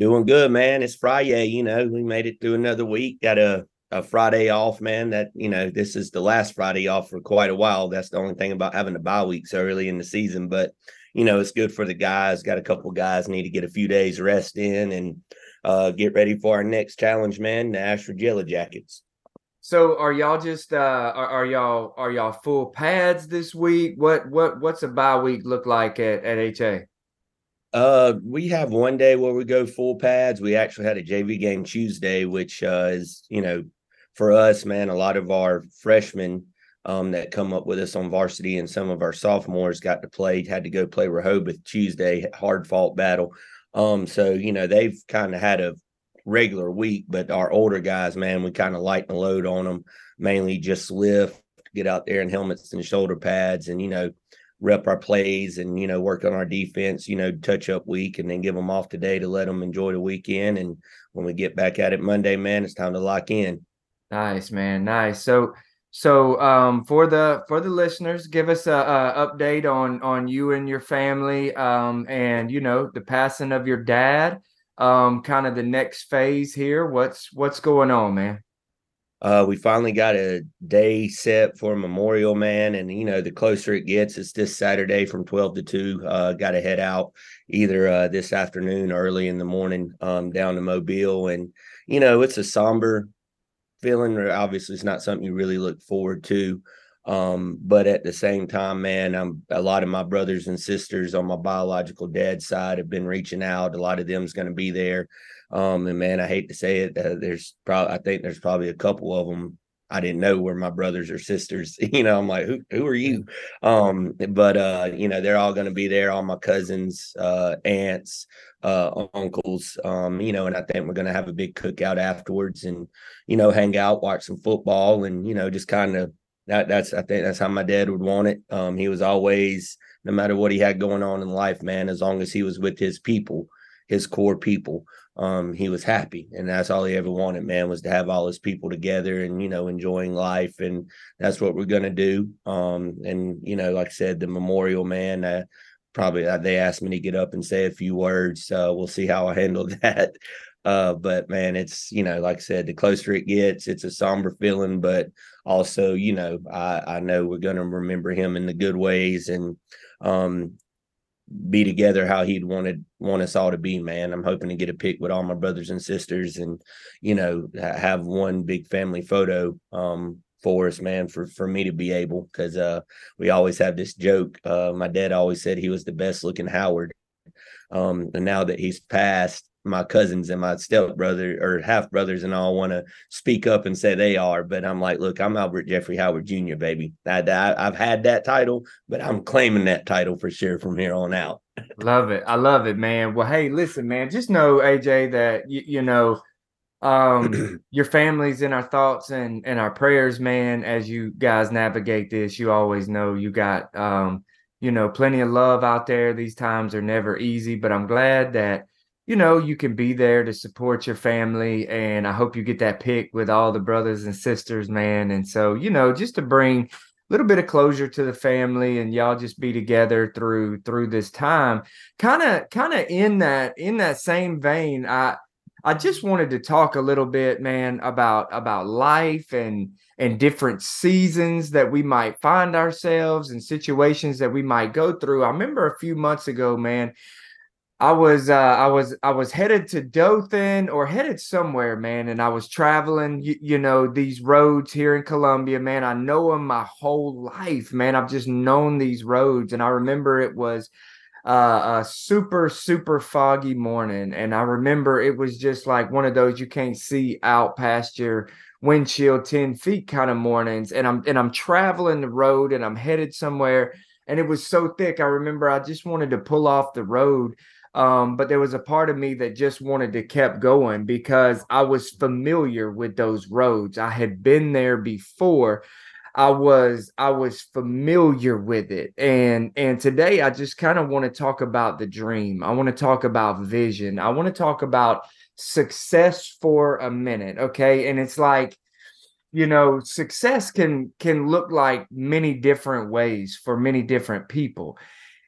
Doing good, man. It's Friday. You know, we made it through another week. Got a, a Friday off, man. That, you know, this is the last Friday off for quite a while. That's the only thing about having a bye week so early in the season. But, you know, it's good for the guys. Got a couple guys need to get a few days rest in and uh, get ready for our next challenge, man, the Ashford Yellow Jackets. So are y'all just uh are, are, y'all are y'all full pads this week? What what what's a bye week look like at, at HA? Uh, we have one day where we go full pads. We actually had a JV game Tuesday, which uh, is you know, for us, man, a lot of our freshmen um, that come up with us on varsity and some of our sophomores got to play, had to go play Rehoboth Tuesday, hard fought battle. Um, so you know they've kind of had a regular week, but our older guys, man, we kind of lighten the load on them, mainly just lift, get out there in helmets and shoulder pads, and you know rep our plays and you know work on our defense you know touch up week and then give them off today to let them enjoy the weekend. And when we get back at it monday man it's time to lock in. Nice man nice. So so um for the for the listeners give us a, a update on on you and your family um and you know the passing of your dad um kind of the next phase here. What's what's going on man uh, we finally got a day set for Memorial Man, and you know, the closer it gets, it's this Saturday from 12 to 2. Uh, got to head out either uh, this afternoon, early in the morning, um, down to Mobile. And you know, it's a somber feeling. Obviously, it's not something you really look forward to. Um, but at the same time, man, I'm a lot of my brothers and sisters on my biological dad's side have been reaching out. A lot of them's going to be there. Um, and man, I hate to say it, uh, there's probably I think there's probably a couple of them I didn't know were my brothers or sisters. You know, I'm like, who who are you? Um, but uh, you know, they're all going to be there. All my cousins, uh, aunts, uh, uncles. Um, you know, and I think we're going to have a big cookout afterwards, and you know, hang out, watch some football, and you know, just kind of that. That's I think that's how my dad would want it. Um, he was always, no matter what he had going on in life, man, as long as he was with his people, his core people um, he was happy. And that's all he ever wanted, man, was to have all his people together and, you know, enjoying life. And that's what we're going to do. Um, and, you know, like I said, the memorial, man, uh, probably uh, they asked me to get up and say a few words. So we'll see how I handle that. Uh, but man, it's, you know, like I said, the closer it gets, it's a somber feeling, but also, you know, I, I know we're going to remember him in the good ways. And, um, be together how he'd wanted want us all to be man. I'm hoping to get a pic with all my brothers and sisters and you know have one big family photo um for us man for for me to be able because uh we always have this joke uh my dad always said he was the best looking howard um and now that he's passed my cousins and my step brother or half brothers and all want to speak up and say they are, but I'm like, look, I'm Albert Jeffrey Howard Jr. Baby, I, I, I've had that title, but I'm claiming that title for sure from here on out. love it, I love it, man. Well, hey, listen, man, just know AJ that you, you know um your family's in our thoughts and and our prayers man as you guys navigate this you always know you got um you know plenty of love out there these times are never easy but i'm glad that you know, you can be there to support your family. And I hope you get that pick with all the brothers and sisters, man. And so, you know, just to bring a little bit of closure to the family and y'all just be together through through this time. Kind of kind of in that in that same vein, I I just wanted to talk a little bit, man, about about life and and different seasons that we might find ourselves and situations that we might go through. I remember a few months ago, man, I was uh I was I was headed to Dothan or headed somewhere, man, and I was traveling, you, you know, these roads here in Columbia, man. I know them my whole life, man. I've just known these roads, and I remember it was uh, a super super foggy morning, and I remember it was just like one of those you can't see out past your windshield 10 feet kind of mornings and i'm and i'm traveling the road and i'm headed somewhere and it was so thick i remember i just wanted to pull off the road um, but there was a part of me that just wanted to kept going because I was familiar with those roads. I had been there before. I was I was familiar with it. And and today I just kind of want to talk about the dream. I want to talk about vision. I want to talk about success for a minute, okay? And it's like you know, success can can look like many different ways for many different people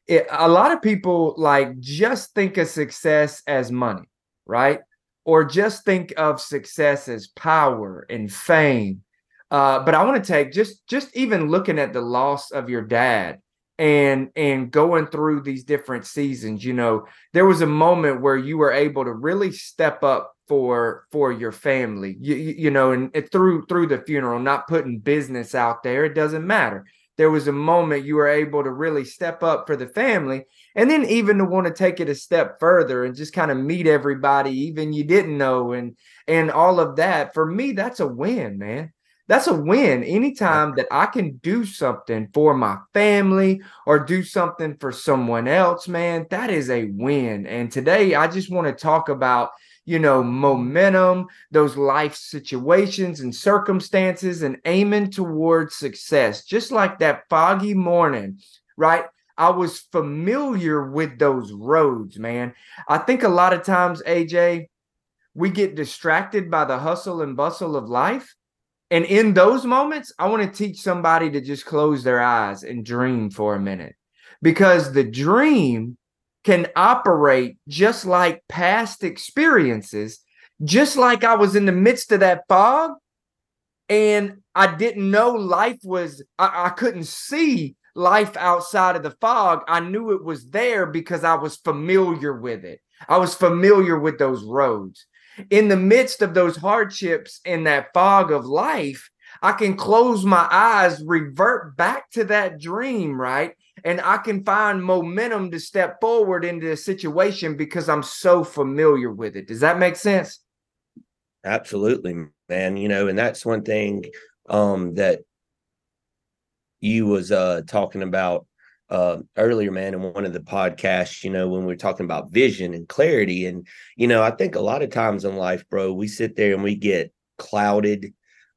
it, a lot of people like just think of success as money, right? Or just think of success as power and fame. Uh, but I want to take just just even looking at the loss of your dad and and going through these different seasons you know there was a moment where you were able to really step up for for your family you, you know and through through the funeral not putting business out there it doesn't matter there was a moment you were able to really step up for the family and then even to want to take it a step further and just kind of meet everybody even you didn't know and and all of that. For me that's a win man. That's a win. Anytime that i can do something for my family or do something for someone else man that is a win. And today i just want to talk about you know, momentum, those life situations and circumstances, and aiming towards success. Just like that foggy morning, right? I was familiar with those roads, man. I think a lot of times, AJ, we get distracted by the hustle and bustle of life. And in those moments, I want to teach somebody to just close their eyes and dream for a minute because the dream can operate just like past experiences, just like I was in the midst of that fog and I didn't know life was, I, I couldn't see life outside of the fog. I knew it was there because I was familiar with it. I was familiar with those roads. In the midst of those hardships in that fog of life, I can close my eyes, revert back to that dream, right? And I can find momentum to step forward into a situation because I'm so familiar with it. Does that make sense? Absolutely, man. You know, and that's one thing um that you was uh talking about uh earlier, man, in one of the podcasts, you know, when we are talking about vision and clarity. And, you know, I think a lot of times in life, bro, we sit there and we get clouded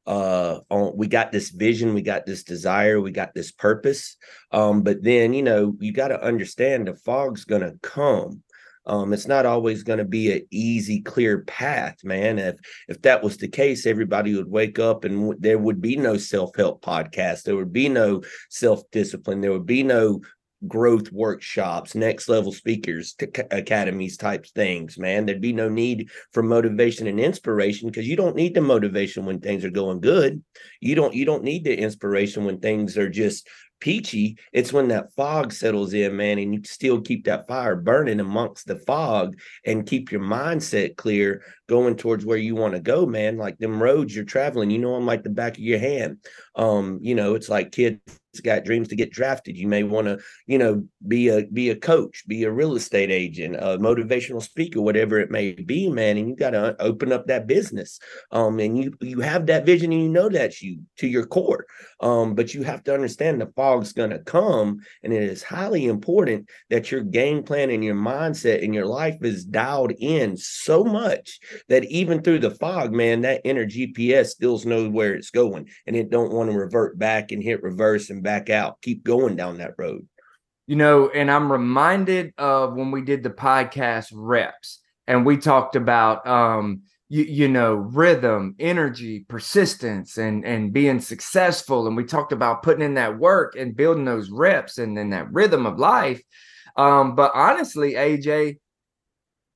uh on we got this vision we got this desire we got this purpose um but then you know you got to understand the fog's gonna come. Um it's not always going to be an easy clear path man. If if that was the case everybody would wake up and w- there would be no self-help podcast. There would be no self-discipline. There would be no growth workshops, next level speakers, academies types things, man. There'd be no need for motivation and inspiration because you don't need the motivation when things are going good. You don't you don't need the inspiration when things are just peachy. It's when that fog settles in, man, and you still keep that fire burning amongst the fog and keep your mindset clear going towards where you want to go, man. Like them roads you're traveling, you know them like the back of your hand. Um, you know, it's like kids got dreams to get drafted. You may want to, you know, be a be a coach, be a real estate agent, a motivational speaker, whatever it may be, man. And you got to open up that business. Um, and you you have that vision and you know that's you to your core. Um, but you have to understand the fog's gonna come, and it is highly important that your game plan and your mindset and your life is dialed in so much that even through the fog, man, that inner GPS still knows where it's going and it don't want to revert back and hit reverse and back out. Keep going down that road. You know, and I'm reminded of when we did the podcast reps and we talked about um you, you know rhythm energy persistence and and being successful and we talked about putting in that work and building those reps and then that rhythm of life um but honestly aj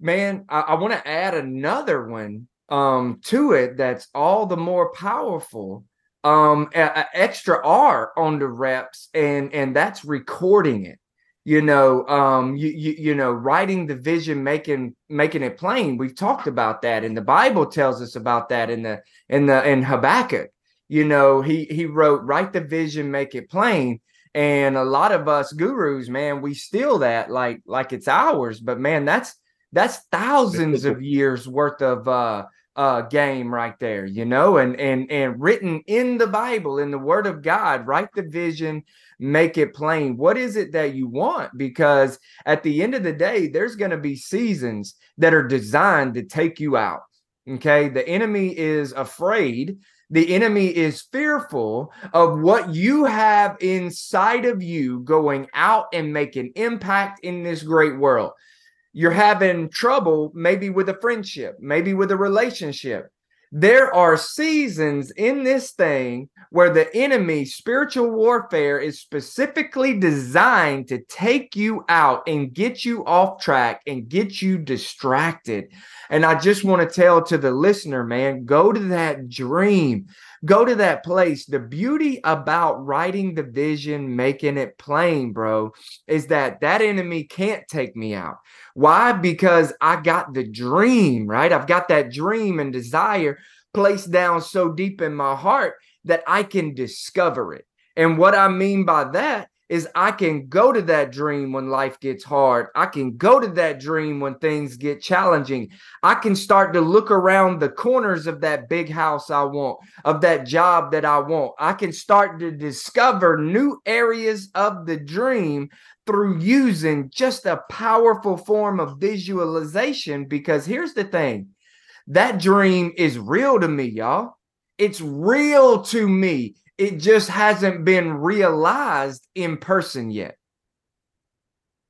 man, I, I want to add another one um to it that's all the more powerful um a, a extra r on the reps and and that's recording it. You know um you, you you know writing the vision making making it plain. We've talked about that and the bible tells us about that in the in the in habakkuk. You know he he wrote write the vision make it plain. And a lot of us gurus man we steal that like like it's ours but man that's that's thousands of years worth of uh uh game right there you know and and and written in the bible in the word of god write the vision make it plain. What is it that you want? Because at the end of the day there's going to be seasons that are designed to take you out okay? The enemy is afraid. The enemy is fearful of what you have inside of you going out and making impact in this great world you're having trouble maybe with a friendship, maybe with a relationship. There are seasons in this thing where the enemy, spiritual warfare, is specifically designed to take you out and get you off track and get you distracted. And I just want to tell to the listener, man, go to that dream go to that place. The beauty about writing the vision, making it plain, bro, is that that enemy can't take me out. Why? Because I got the dream, right? I've got that dream and desire placed down so deep in my heart that I can discover it. And what I mean by that is I can go to that dream when life gets hard. I can go to that dream when things get challenging. I can start to look around the corners of that big house I want, of that job that I want. I can start to discover new areas of the dream through using just a powerful form of visualization. Because here's the thing that dream is real to me, y'all. It's real to me. It just hasn't been realized in person yet.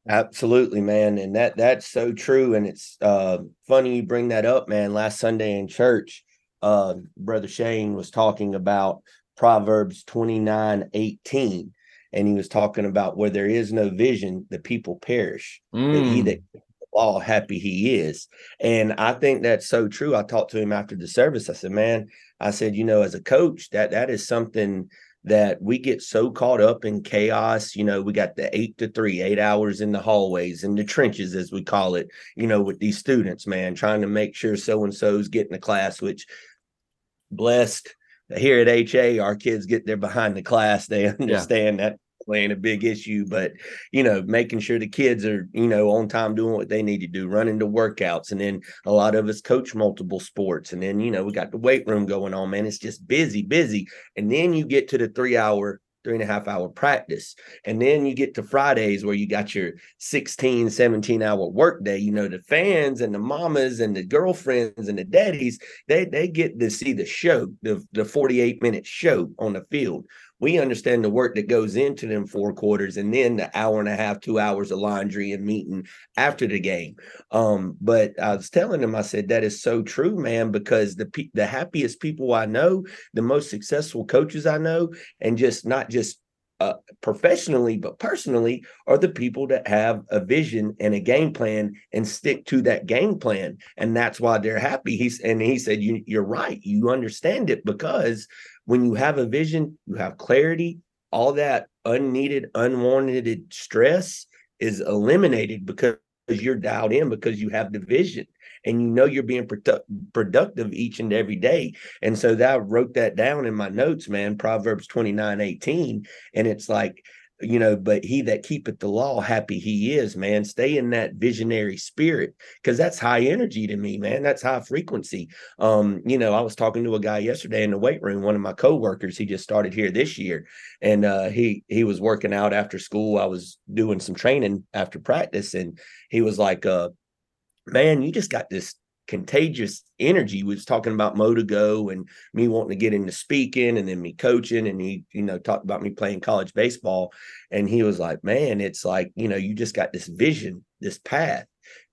Absolutely man. And that that's so true. And it's uh funny you bring that up man. Last sunday in church uh brother shane was talking about proverbs 29 18 and he was talking about where there is no vision the people perish. Mm. he that all happy he is. And i think that's so true. I talked to him after the service. I said man I said, you know, as a coach, that that is something that we get so caught up in chaos. You know, we got the eight to three, eight hours in the hallways, in the trenches, as we call it, you know, with these students, man, trying to make sure so and so's getting the class, which blessed here at HA, our kids get there behind the class. They understand yeah. that playing a big issue, but you know, making sure the kids are, you know, on time doing what they need to do, running to workouts. And then a lot of us coach multiple sports. And then, you know, we got the weight room going on, man. It's just busy, busy. And then you get to the three hour three and a half hour practice. And then you get to Fridays where you got your 16, 17 hour workday. You know, the fans and the mamas and the girlfriends and the daddies, they they get to see the show, the, the 48 minute show on the field we understand the work that goes into them four quarters and then the hour and a half, two hours of laundry and meeting after the game. Um, but I was telling them, I said, that is so true, man, because the the happiest people I know, the most successful coaches I know, and just not just uh, professionally, but personally, are the people that have a vision and a game plan and stick to that game plan, and that's why they're happy. He's and he said, you, "You're right. You understand it because when you have a vision, you have clarity, all that unneeded, unwanted stress is eliminated because you're dialed in because you have the vision and you know you're being produ- productive each and every day. And so that I wrote that down in my notes, man, Proverbs 29 18. And it's like, you know, but he that keepeth the law, happy he is, man. Stay in that visionary spirit because that's high energy to me, man. That's high frequency. Um, you know, I was talking to a guy yesterday in the weight room, one of my coworkers, he just started here this year, and uh, he he was working out after school. I was doing some training after practice, and he was like, uh, man, you just got this contagious energy. Was talking about Motigo and me wanting to get into speaking and then me coaching. And he, you know, talked about me playing college baseball. And he was like, man, it's like, you know, you just got this vision, this path.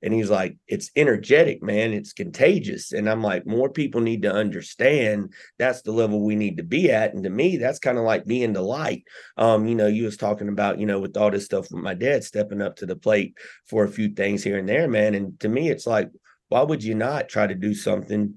And he's like, it's energetic, man. It's contagious. And I'm like, more people need to understand that's the level we need to be at. And to me, that's kind of like being the light. Um, you know, you was talking about, you know, with all this stuff with my dad stepping up to the plate for a few things here and there, man. And to me, it's like, why would you not try to do something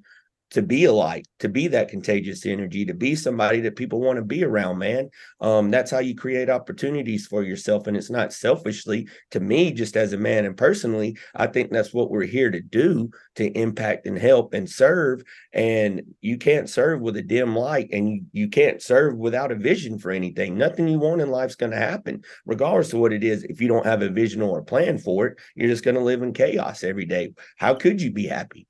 to be a light, to be that contagious energy, to be somebody that people want to be around, man. Um, that's how you create opportunities for yourself. And it's not selfishly to me, just as a man and personally, I think that's what we're here to do to impact and help and serve. And you can't serve with a dim light and you, you can't serve without a vision for anything. Nothing you want in life's going to happen, regardless of what it is. If you don't have a vision or a plan for it, you're just going to live in chaos every day. How could you be happy?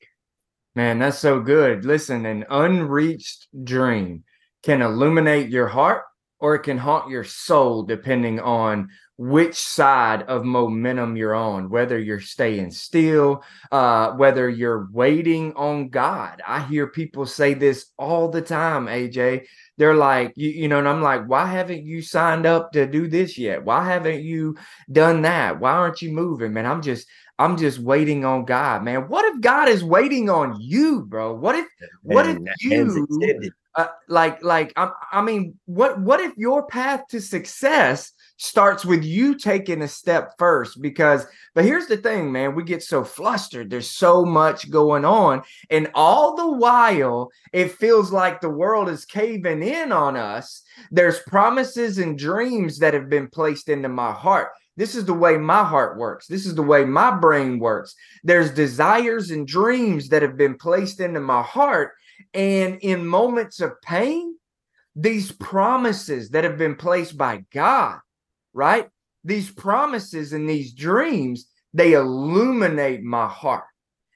Man, that's so good. Listen, an unreached dream can illuminate your heart or it can haunt your soul, depending on which side of momentum you're on, whether you're staying still, uh, whether you're waiting on God. I hear people say this all the time, AJ. They're like, you, you know, and I'm like, why haven't you signed up to do this yet? Why haven't you done that? Why aren't you moving, man? I'm just, I'm just waiting on God, man. What if God is waiting on you, bro? What if what if you uh, like like I, I mean, what what if your path to success starts with you taking a step first? Because but here's the thing, man, we get so flustered. There's so much going on, and all the while, it feels like the world is caving in on us. There's promises and dreams that have been placed into my heart this is the way my heart works. This is the way my brain works. There's desires and dreams that have been placed into my heart. And in moments of pain, these promises that have been placed by God, right? These promises and these dreams, they illuminate my heart.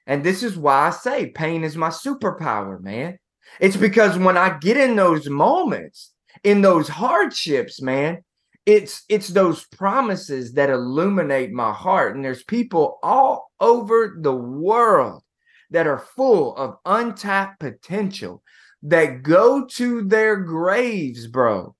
And this is why I say pain is my superpower, man. It's because when I get in those moments, in those hardships, man, it's it's those promises that illuminate my heart. And there's people all over the world that are full of untapped potential that go to their graves bro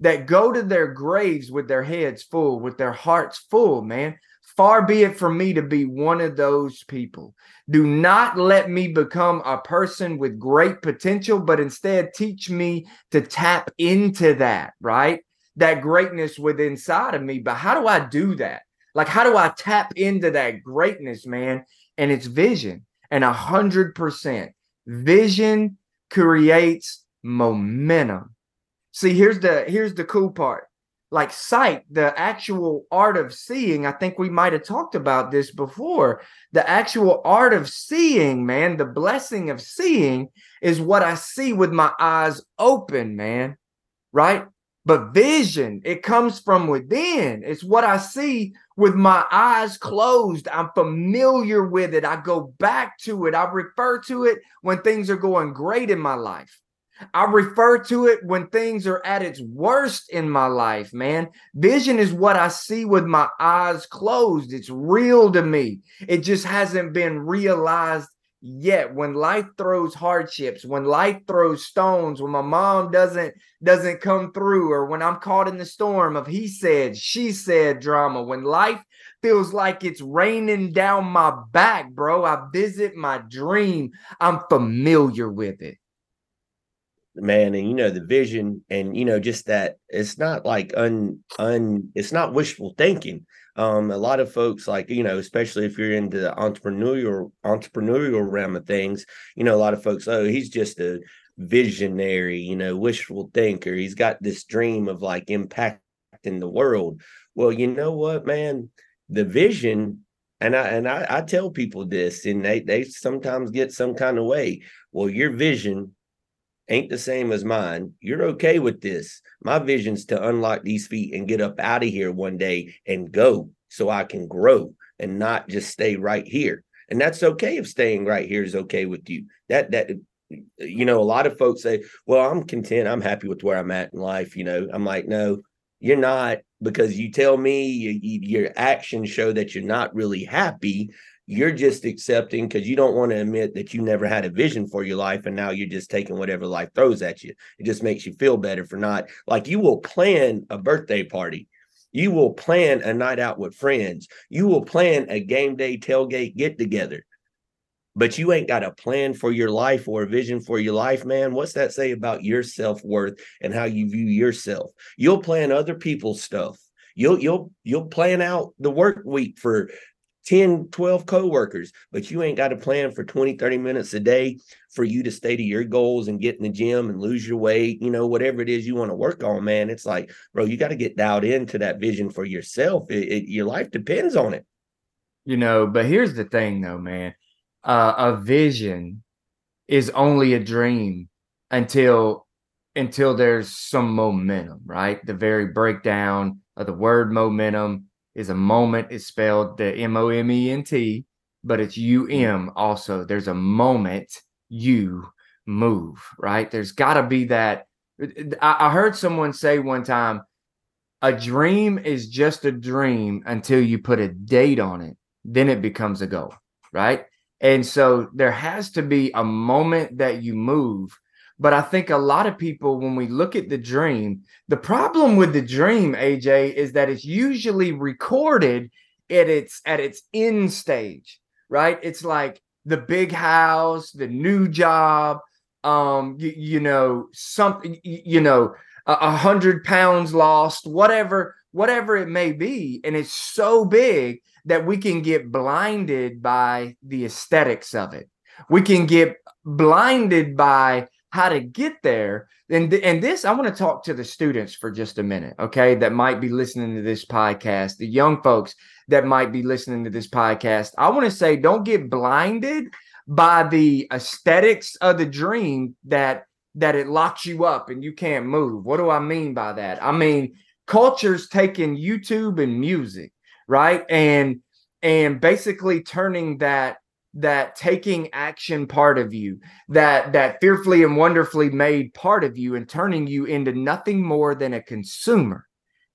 that go to their graves with their heads full with their hearts full man. Far be it from me to be one of those people. Do not let me become a person with great potential but instead teach me to tap into that right that greatness within inside of me. But how do I do that? Like, how do I tap into that greatness, man? And it's vision. And a hundred percent vision creates momentum. See, here's the here's the cool part. Like sight, the actual art of seeing. I think we might have talked about this before. The actual art of seeing, man, the blessing of seeing is what I see with my eyes open, man. Right? But vision, it comes from within. It's what I see with my eyes closed. I'm familiar with it. I go back to it. I refer to it when things are going great in my life. I refer to it when things are at its worst in my life, man. Vision is what I see with my eyes closed. It's real to me. It just hasn't been realized yet when life throws hardships when life throws stones when my mom doesn't doesn't come through or when i'm caught in the storm of he said she said drama when life feels like it's raining down my back bro i visit my dream. I'm familiar with it man and you know the vision and you know just that it's not like un un it's not wishful thinking. Um a lot of folks like you know especially if you're into the entrepreneurial entrepreneurial realm of things you know a lot of folks oh he's just a visionary you know wishful thinker. He's got this dream of like impacting the world. Well you know what man? The vision and I and I, I tell people this, and they they sometimes get some kind of way. Well, your vision ain't the same as mine. You're okay with this. My vision's to unlock these feet and get up out of here one day and go so I can grow and not just stay right here. And that's okay if staying right here is okay with you. That that you know, a lot of folks say, "Well, I'm content. I'm happy with where I'm at in life." You know, I'm like, "No, you're not," because you tell me you, you, your actions show that you're not really happy you're just accepting because you don't want to admit that you never had a vision for your life and now you're just taking whatever life throws at you. It just makes you feel better for not like you will plan a birthday party. You will plan a night out with friends. You will plan a game day tailgate get together. But you ain't got a plan for your life or a vision for your life man. What's that say about your self-worth and how you view yourself? You'll plan other people's stuff. You'll you'll you'll plan out the work week for 10, 12 coworkers, but you ain't got a plan for 20, 30 minutes a day for you to stay to your goals and get in the gym and lose your weight, you know, whatever it is you want to work on, man. It's like, bro, you got to get dialed into that vision for yourself. It, it, your life depends on it. You know, but here's the thing though, man. Uh, a vision is only a dream until until there's some momentum, right? The very breakdown of the word momentum is a moment. It's spelled the M O M E N T, but it's U M also. There's a moment you move, right? There's got to be that. I, I heard someone say one time, a dream is just a dream until you put a date on it. Then it becomes a goal, right? And so there has to be a moment that you move but I think a lot of people, when we look at the dream, the problem with the dream, AJ, is that it's usually recorded at its at its end stage, right? It's like the big house, the new job, um, you, you know, something, you know, a, a hundred pounds lost, whatever, whatever it may be, and it's so big that we can get blinded by the aesthetics of it. We can get blinded by how to get there. And, and this, I want to talk to the students for just a minute, okay, that might be listening to this podcast, the young folks that might be listening to this podcast. I want to say, don't get blinded by the aesthetics of the dream that that it locks you up and you can't move. What do I mean by that? I mean culture's taking YouTube and music, right? And and basically turning that that taking action part of you, that that fearfully and wonderfully made part of you and turning you into nothing more than a consumer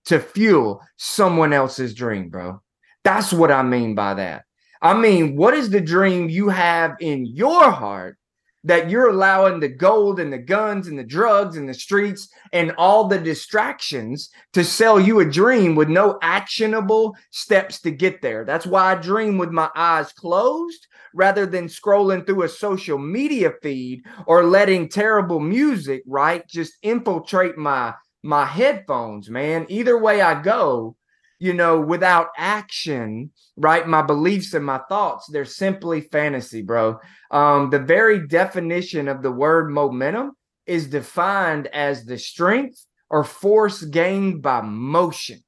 to fuel someone else's dream, bro. That's what I mean by that. I mean, what is the dream you have in your heart that you're allowing the gold and the guns and the drugs and the streets and all the distractions to sell you a dream with no actionable steps to get there. That's why I dream with my eyes closed rather than scrolling through a social media feed or letting terrible music, right, just infiltrate my my headphones, man. Either way I go, you know, without action, right? My beliefs and my thoughts, they're simply fantasy, bro. Um, the very definition of the word momentum is defined as the strength or force gained by motion.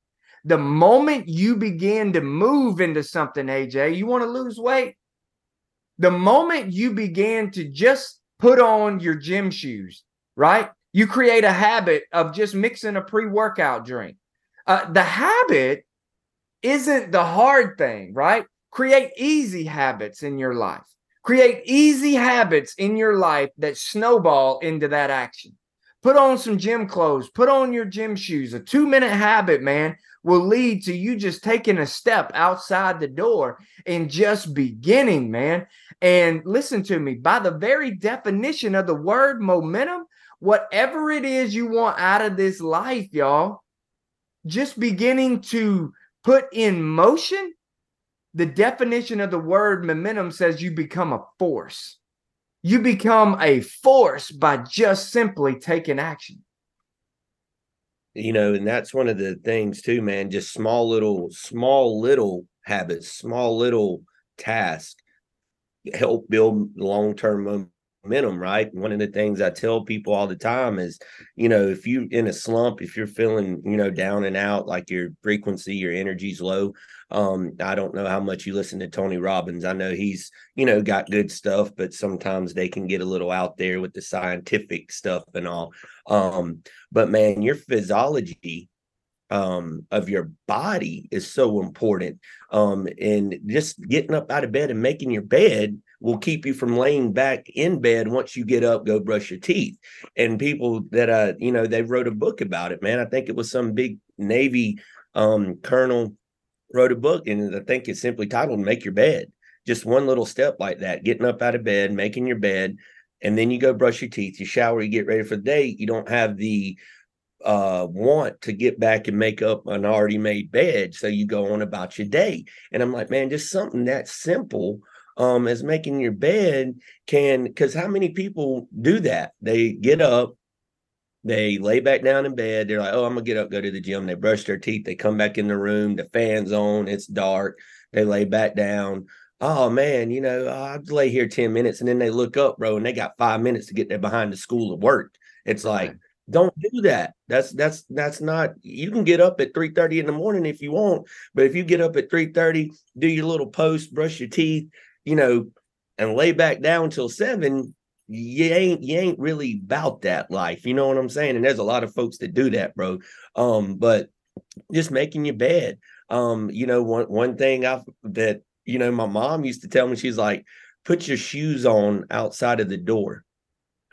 The moment you begin to move into something, AJ, you want to lose weight. The moment you begin to just put on your gym shoes, right? You create a habit of just mixing a pre workout drink uh, the habit isn't the hard thing, right? Create easy habits in your life. Create easy habits in your life that snowball into that action. Put on some gym clothes, put on your gym shoes. A two minute habit, man, will lead to you just taking a step outside the door and just beginning, man. And listen to me, by the very definition of the word momentum, whatever it is you want out of this life, y'all, just beginning to put in motion, the definition of the word momentum says you become a force. You become a force by just simply taking action. You know, and that's one of the things too, man. Just small little, small little habits, small little tasks help build long term momentum, right? One of the things I tell people all the time is, you know, if you're in a slump, if you're feeling, you know, down and out, like your frequency, your energy's low. Um, I don't know how much you listen to Tony Robbins. I know he's, you know, got good stuff, but sometimes they can get a little out there with the scientific stuff and all. Um, but man, your physiology um of your body is so important um and just getting up out of bed and making your bed will keep you from laying back in bed once you get up, go brush your teeth. And people that uh, you know, they wrote a book about it, man. I think it was some big Navy um colonel wrote a book, and I think it's simply titled Make Your Bed. Just one little step like that, getting up out of bed, making your bed, and then you go brush your teeth, you shower, you get ready for the day. You don't have the uh want to get back and make up an already made bed so you go on about your day and i'm like man just something that simple um, as making your bed can because how many people do that? They get up, they lay back down in bed. They're like, "Oh, I'm gonna get up, go to the gym." They brush their teeth. They come back in the room. The fan's on. It's dark. They lay back down. Oh man, you know, I'll lay here 10 minutes and then they look up, bro, and they got five minutes to get there behind the school of work. It's like, don't do that. That's that's that's not you can get up at 3 30 in the morning if you want, but if you get up at 3 30, do your little post, brush your teeth, you know, and lay back down till seven, you ain't you ain't really about that life. You know what I'm saying? And there's a lot of folks that do that, bro. Um, but just making your bed. Um, you know, one one thing I that you know my mom used to tell me, she's like, put your shoes on outside of the door.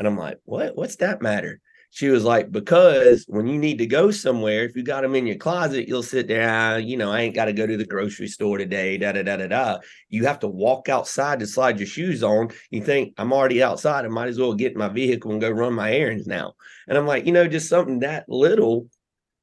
And I'm like, what? What's that matter? She was like, because when you need to go somewhere, if you got them in your closet, you'll sit there, ah, you know, I ain't got to go to the grocery store today, da da da da da. You have to walk outside to slide your shoes on. You think, I'm already outside. I might as well get in my vehicle and go run my errands now. And I'm like, you know, just something that little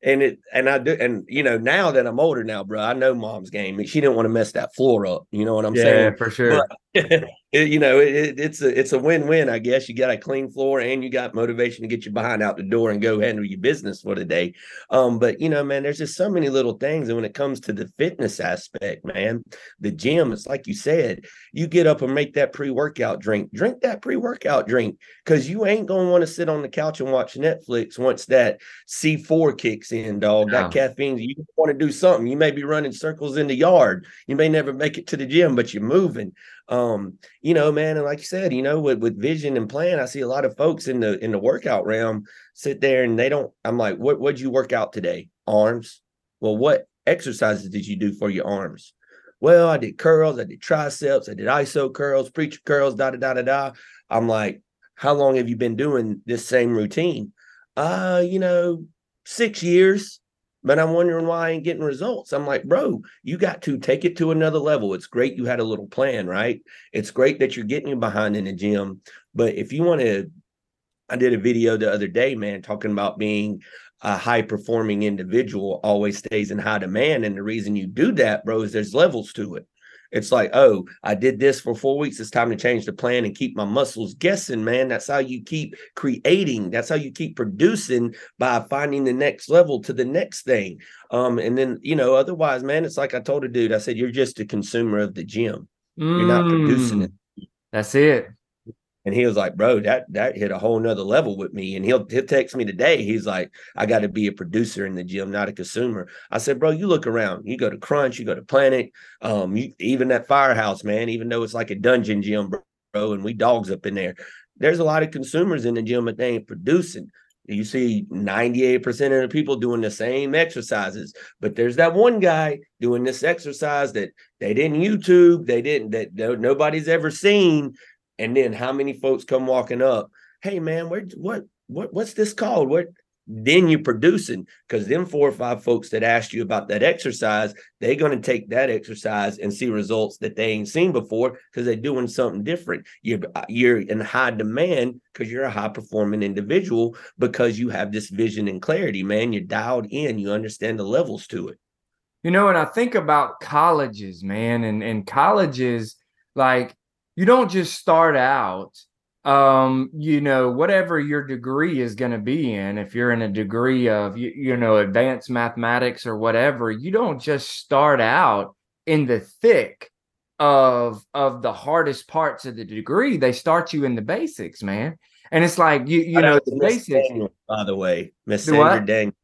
and it and I do and you know now that I'm older now, bro, I know mom's game. She didn't want to mess that floor up. You know what I'm saying? yeah, saying? for sure. But, it, you know, it, it's a it's a win win. I guess you got a clean floor and you got motivation to get your behind out the door and go handle your business for the day. Um, but you know, man, there's just so many little things. And when it comes to the fitness aspect, man, the gym, it's like you said, you get up and make that pre workout drink. Drink that pre workout drink because you ain't gonna want to sit on the couch and watch Netflix once that C4 kicks in, dog. That caffeine, you want to do something. You may be running circles in the yard. You may never make it to the gym, but you're moving. Um, you know, man, and like you said, you know, with with vision and plan, I see a lot of folks in the in the workout realm sit there and they don't. I'm like, what what'd you work out today? Arms. Well, what exercises did you do for your arms? Well, I did curls, I did triceps, I did iso curls, preacher curls, da da da da da. I'm like, how long have you been doing this same routine? Uh, you know, six years but I'm wondering why I ain't getting results. I'm like, bro, you got to take it to another level. It's great you had a little plan, right? It's great that you're getting behind in the gym. But if you want to, I did a video the other day, man, talking about being a high performing individual always stays in high demand. And the reason you do that, bro, is there's levels to it. It's like, oh, I did this for four weeks. It's time to change the plan and keep my muscles guessing, man. That's how you keep creating. That's how you keep producing by finding the next level to the next thing. Um, and then, you know, otherwise, man, it's like I told a dude, I said, you're just a consumer of the gym. You're not producing mm. it. That's it. And he was like, bro, that that hit a whole nother level with me. And he'll he'll text me today. He's like, I got to be a producer in the gym, not a consumer. I said, bro, you look around. You go to Crunch, you go to Planet, um, you, even that firehouse, man, even though it's like a dungeon gym, bro, and we dogs up in there. There's a lot of consumers in the gym, but they ain't producing. You see 98% of the people doing the same exercises, but there's that one guy doing this exercise that they didn't YouTube, they didn't that nobody's ever seen and then how many folks come walking up? Hey man, where what what what's this called? What then you're producing because them four or five folks that asked you about that exercise, they're going to take that exercise and see results that they ain't seen before because they're doing something different. You're you're in high demand because you're a high performing individual because you have this vision and clarity, man. You're dialed in, you understand the levels to it. You know, and I think about colleges, man, and and colleges like you don't just start out um you know whatever your degree is going to be in if you're in a degree of you, you know advanced mathematics or whatever you don't just start out in the thick of of the hardest parts of the degree. They start you in the basics man. And it's like you you know the basics Daniel, by the way miss sandra daniel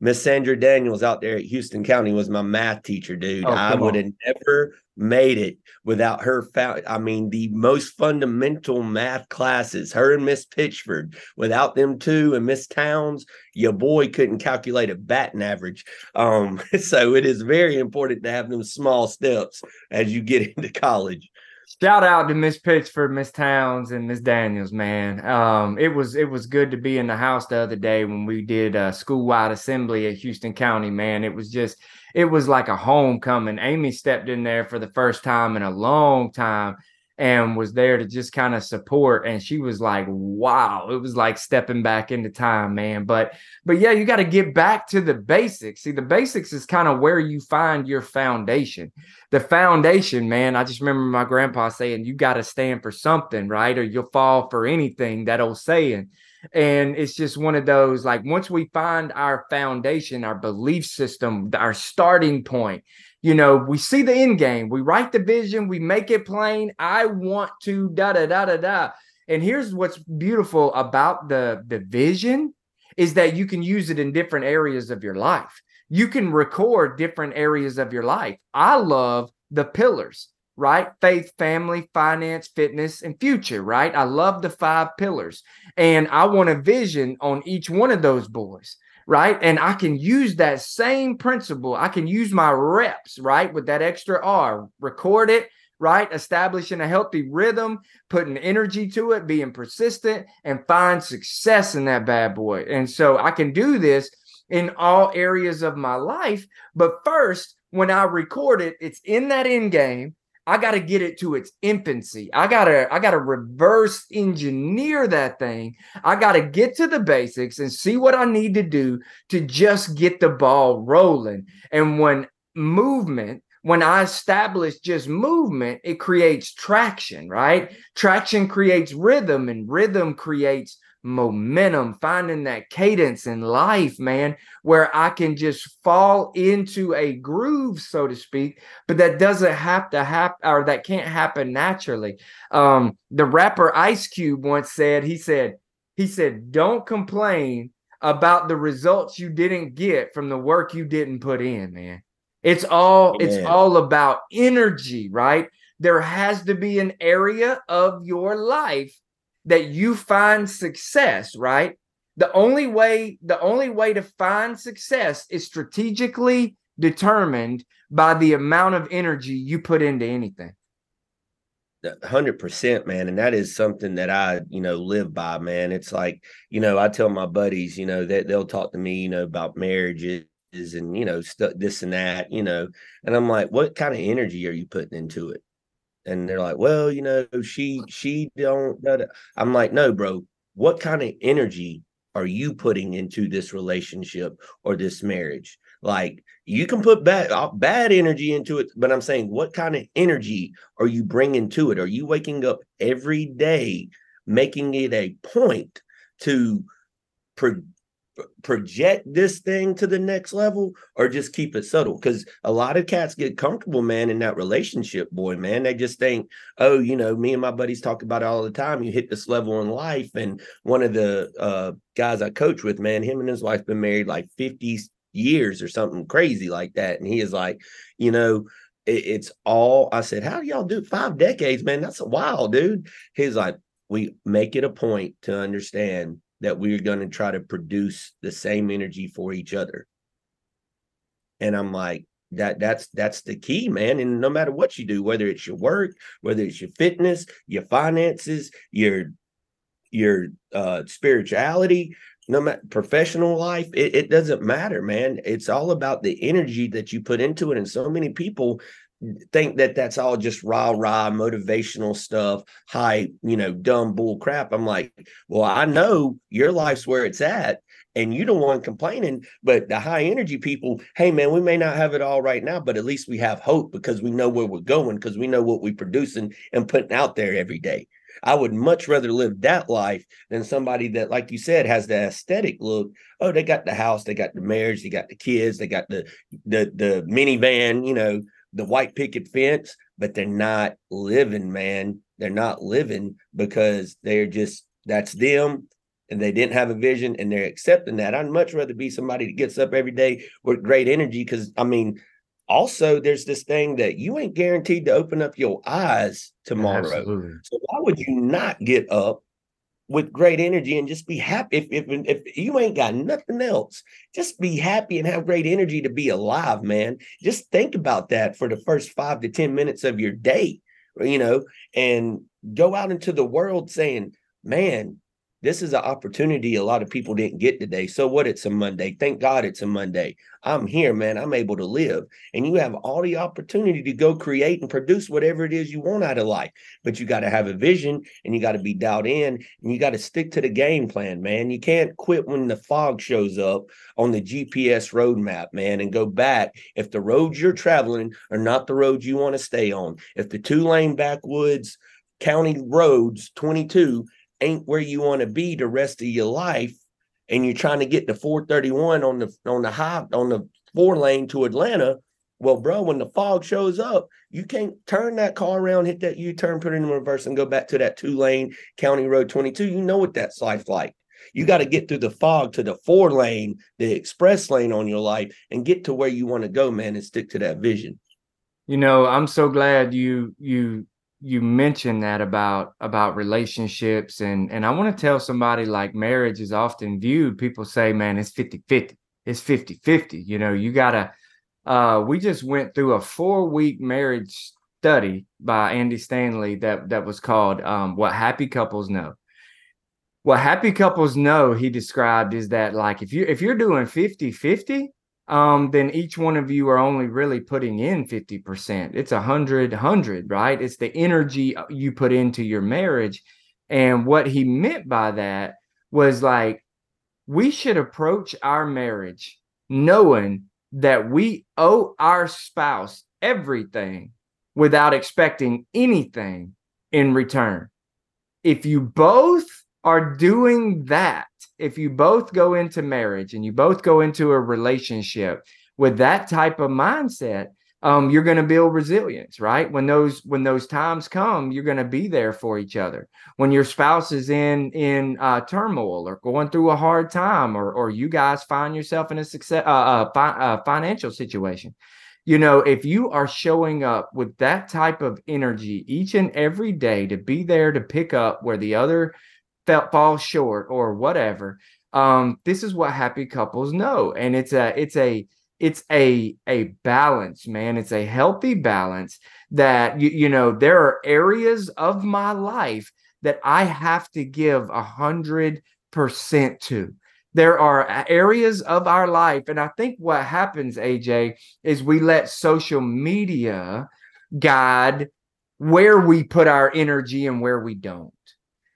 Miss Sandra Daniels out there at Houston County was my math teacher, dude. Oh, I would have never made it without her. I mean, the most fundamental math classes, her and Miss Pitchford. Without them two and Miss Towns, your boy couldn't calculate a batting average. Um, so it is very important to have them small steps as you get into college. Shout out to Miss Pitchford, Miss Towns, and Miss Daniels, man. Um, it was it was good to be in the house the other day when we did a school-wide assembly at Houston County, man. It was just it was like a homecoming. Amy stepped in there for the first time in a long time and was there to just kind of support and she was like wow. It was like stepping back into time man. But but yeah you got to get back to the basics. See the basics is kind of where you find your foundation. The foundation man i just remember my grandpa saying you got to stand for something right or you'll fall for anything that old saying. And it's just one of those like once we find our foundation our belief system our starting point you know, we see the end game, we write the vision, we make it plain. I want to da da da da da. And here's what's beautiful about the the vision is that you can use it in different areas of your life. You can record different areas of your life. I love the pillars, right? Faith, family, finance, fitness, and future, right? I love the five pillars. And I want a vision on each one of those boys right? And I can use that same principle. I can use my reps, right? With that extra R, record it, right? Establishing a healthy rhythm, putting energy to it, being persistent, and find success in that bad boy. And so I can do this in all areas of my life. But first, when I record it, it's in that end game. I got to get it to its infancy. I got to I got to reverse engineer that thing. I got to get to the basics and see what I need to do to just get the ball rolling. And when movement when I establish just movement, it creates traction, right? Traction creates rhythm, and rhythm creates momentum, finding that cadence in life, man, where I can just fall into a groove, so to speak, but that doesn't have to happen or that can't happen naturally. Um, the rapper Ice Cube once said, he said, he said, don't complain about the results you didn't get from the work you didn't put in, man. It's all it's all about energy, right? There has to be an area of your life that you find success, right? The only way the only way to find success is strategically determined by the amount of energy you put into anything. Hundred percent, man, and that is something that I, you know, live by, man. It's like, you know, I tell my buddies, you know, that they'll talk to me, you know, about marriages and you know, st- this and that, you know, and I'm like, what kind of energy are you putting into it? And they're like, well, you know, she she don't. I'm like, no, bro. What kind of energy are you putting into this relationship or this marriage? Like you can put bad uh, bad energy into it, but I'm saying, what kind of energy are you bringing to it? Are you waking up every day, making it a point to pro- project this thing to the next level or just keep it subtle? Because a lot of cats get comfortable man in that relationship boy man. They just think oh you know me and my buddies talk about it all the time. You hit this level in life. And one of the uh, guys i coach with man him and his wife been married like 50 years or something crazy like that. And he is like you know it's all i said how do y'all do five decades man? That's a while dude. He's like we make it a point to understand that we're going to try to produce the same energy for each other. And I'm like, that that's that's the key, man. And no matter what you do, whether it's your work, whether it's your fitness, your finances, your your uh spirituality, no matter professional life, it, it doesn't matter, man. It's all about the energy that you put into it. And so many people think that that's all just rah rah motivational stuff, high, you know, dumb bull crap. I'm like, well, I know your life's where it's at, and you don't want complaining. But the high energy people, hey man, we may not have it all right now, but at least we have hope because we know where we're going because we know what we're producing and putting out there every day. I would much rather live that life than somebody that, like you said, has the aesthetic look. Oh, they got the house, they got the marriage, they got the kids, they got the the the minivan, you know, the white picket fence, but they're not living, man. They're not living because they're just that's them and they didn't have a vision and they're accepting that. I'd much rather be somebody that gets up every day with great energy because I mean, also there's this thing that you ain't guaranteed to open up your eyes tomorrow. Absolutely. So why would you not get up with great energy and just be happy. If, if if you ain't got nothing else, just be happy and have great energy to be alive, man. Just think about that for the first five to ten minutes of your day, you know, and go out into the world saying, "Man, this is an opportunity a lot of people didn't get today. So what? It's a Monday. Thank God it's a Monday. I'm here, man. I'm able to live. And you have all the opportunity to go create and produce whatever it is you want out of life. But you got to have a vision and you got to be dialed in and you got to stick to the game plan, man. You can't quit when the fog shows up on the GPS roadmap, man, and go back if the roads you're traveling are not the roads you want to stay on. If the two lane backwoods county roads 22 ain't where you want to be the rest of your life and you're trying to get to 431 on the on the high on the four lane to Atlanta, Well, bro, when the fog shows up, you can't turn that car around, hit that U turn, put it in reverse, and go back to that two lane County Road 22. You know what that's life like. You got to get through the fog to the four lane, the express lane on your life, and get to where you want to go, man, and stick to that vision. You know, I'm so glad you you you mentioned that about about relationships and and I want to tell somebody like marriage is often viewed people say man it's 50-50 it's 50-50 you know you got to uh we just went through a 4 week marriage study by Andy Stanley that that was called um what happy couples know. What happy couples know he described is that like if you if you're doing 50-50 um, then each one of you are only really putting in 50%. It's a hundred, hundred, right? It's the energy uh, you put into your marriage. And what he meant by that was like, we should approach our marriage knowing that we owe our spouse everything without expecting anything in return. If you both are doing that, if you both go into marriage and you both go into a relationship with that type of mindset, um, you're going to build resilience, right? When those when those times come, you're going to be there for each other. When your spouse is in in uh, turmoil or going through a hard time, or or you guys find yourself in a success uh, uh, fi- uh, financial situation, you know, if you are showing up with that type of energy each and every day to be there to pick up where the other falls short or whatever um this is what happy couples know and it's a it's a it's a a balance man. It's a healthy balance that you, you know there are areas of my life that i have to give a hundred percent to. There are areas of our life and i think what happens aj is we let social media guide where we put our energy and where we don't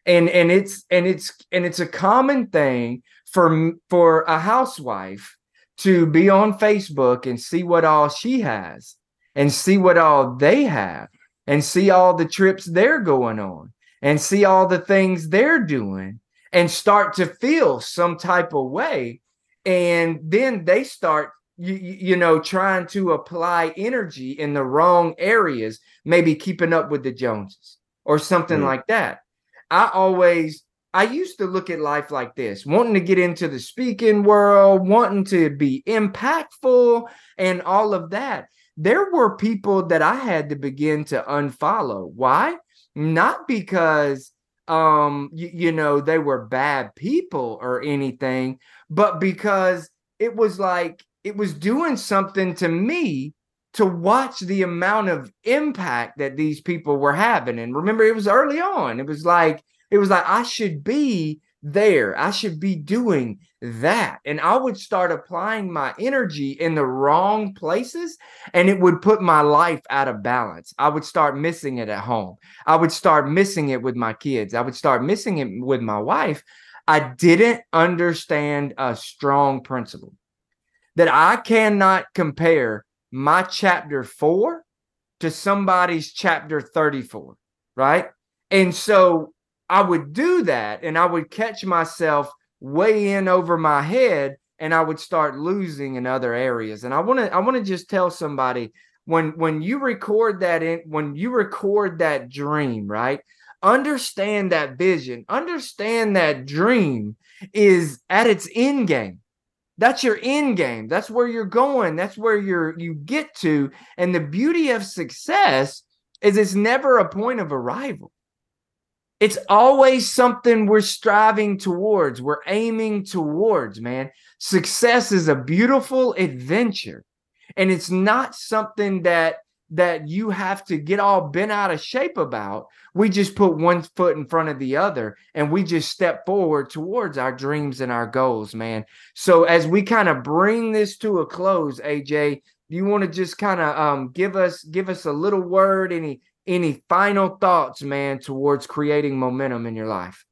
and and it's and it's and it's a common thing for for a housewife to be on Facebook and see what all she has and see what all they have and see all the trips they're going on and see all the things they're doing and start to feel some type of way and then they start you, you know trying to apply energy in the wrong areas maybe keeping up with the joneses or something mm. like that I always I used to look at life like this, wanting to get into the speaking world, wanting to be impactful and all of that. There were people that I had to begin to unfollow. Why? Not because um you, you know they were bad people or anything, but because it was like it was doing something to me to watch the amount of impact that these people were having. And remember, it was early on. It was like, it was like, I should be there. I should be doing that. And I would start applying my energy in the wrong places and it would put my life out of balance. I would start missing it at home. I would start missing it with my kids. I would start missing it with my wife. I didn't understand a strong principle that I cannot compare my chapter four to somebody's chapter 34, right? And so I would do that and I would catch myself way in over my head and I would start losing in other areas. And I want to I want to just tell somebody when when you record that in when you record that dream, right? Understand that vision, understand that dream is at its end game. That's your end game. That's where you're going. That's where you're you get to. And the beauty of success is it's never a point of arrival. It's always something we're striving towards, we're aiming towards, man. Success is a beautiful adventure. And it's not something that that you have to get all bent out of shape about. We just put one foot in front of the other and we just step forward towards our dreams and our goals, man. So as we kind of bring this to a close, AJ, do you want to just kind of um, give us give us a little word, any any final thoughts, man, towards creating momentum in your life?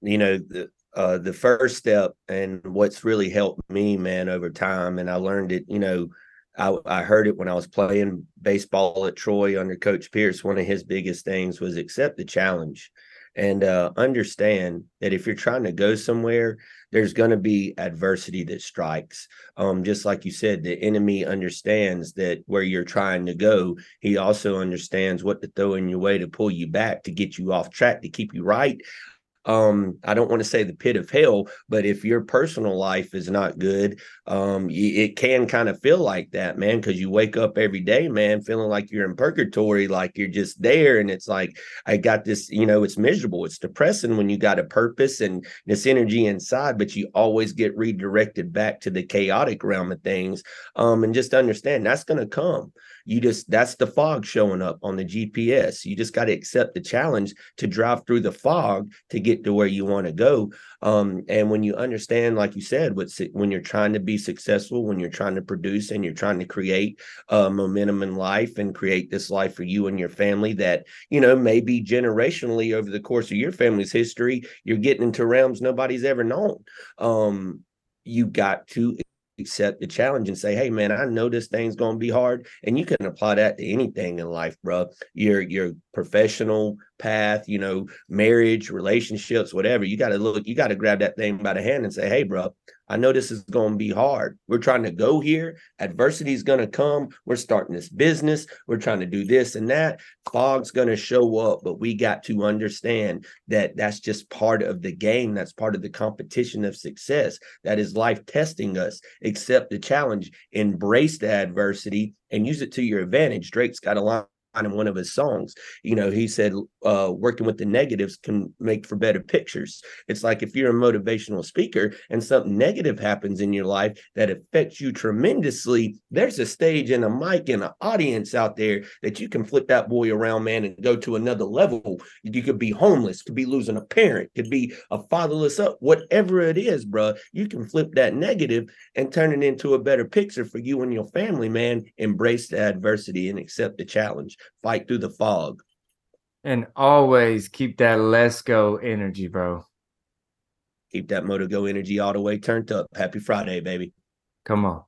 You know, the, uh, the first step and what's really helped me, man, over time, and I learned it, you know, I, I heard it when I was playing baseball at Troy under Coach Pierce. One of his biggest things was accept the challenge. and uh, understand that if you're trying to go somewhere, there's going to be adversity that strikes. Um, just like you said, the enemy understands that where you're trying to go, he also understands what to throw in your way to pull you back, to get you off track, to keep you right um i don't want to say the pit of hell but if your personal life is not good um it can kind of feel like that man because you wake up every day man feeling like you're in purgatory like you're just there and it's like i got this you know it's miserable it's depressing when you got a purpose and this energy inside but you always get redirected back to the chaotic realm of things um and just understand that's going to come you just that's the fog showing up on the gps you just got to accept the challenge to drive through the fog to get to where you want to go. Um, and when you understand, like you said, when you're trying to be successful, when you're trying to produce and you're trying to create uh, momentum in life and create this life for you and your family that you know maybe generationally over the course of your family's history, you're getting into realms nobody's ever known. Um, you got to accept the challenge and say, "Hey, man, I know this thing's going to be hard," and you can apply that to anything in life, bro. Your your professional path, you know, marriage, relationships, whatever. You got to look. You got to grab that thing by the hand and say, "Hey, bro, I know this is going to be hard. We're trying to go here. Adversity is going to come. We're starting this business. We're trying to do this and that. Fog's going to show up, but we got to understand that that's just part of the game. That's part of the competition of success. That is life testing us. Accept the challenge, embrace the adversity, and use it to your advantage. Drake's got a line in one of his songs. You know, he said uh, working with the negatives can make for better pictures. It's like if you're a motivational speaker and something negative happens in your life that affects you tremendously, there's a stage and a mic and an audience out there that you can flip that boy around, man, and go to another level. You could be homeless, could be losing a parent, could be a fatherless up, whatever it is, bro. You can flip that negative and turn it into a better picture for you and your family, man. Embrace the adversity and accept the challenge fight through the fog. And always keep that let's go energy, bro. Keep that motor go energy all the way turned up. Happy Friday, baby. Come on.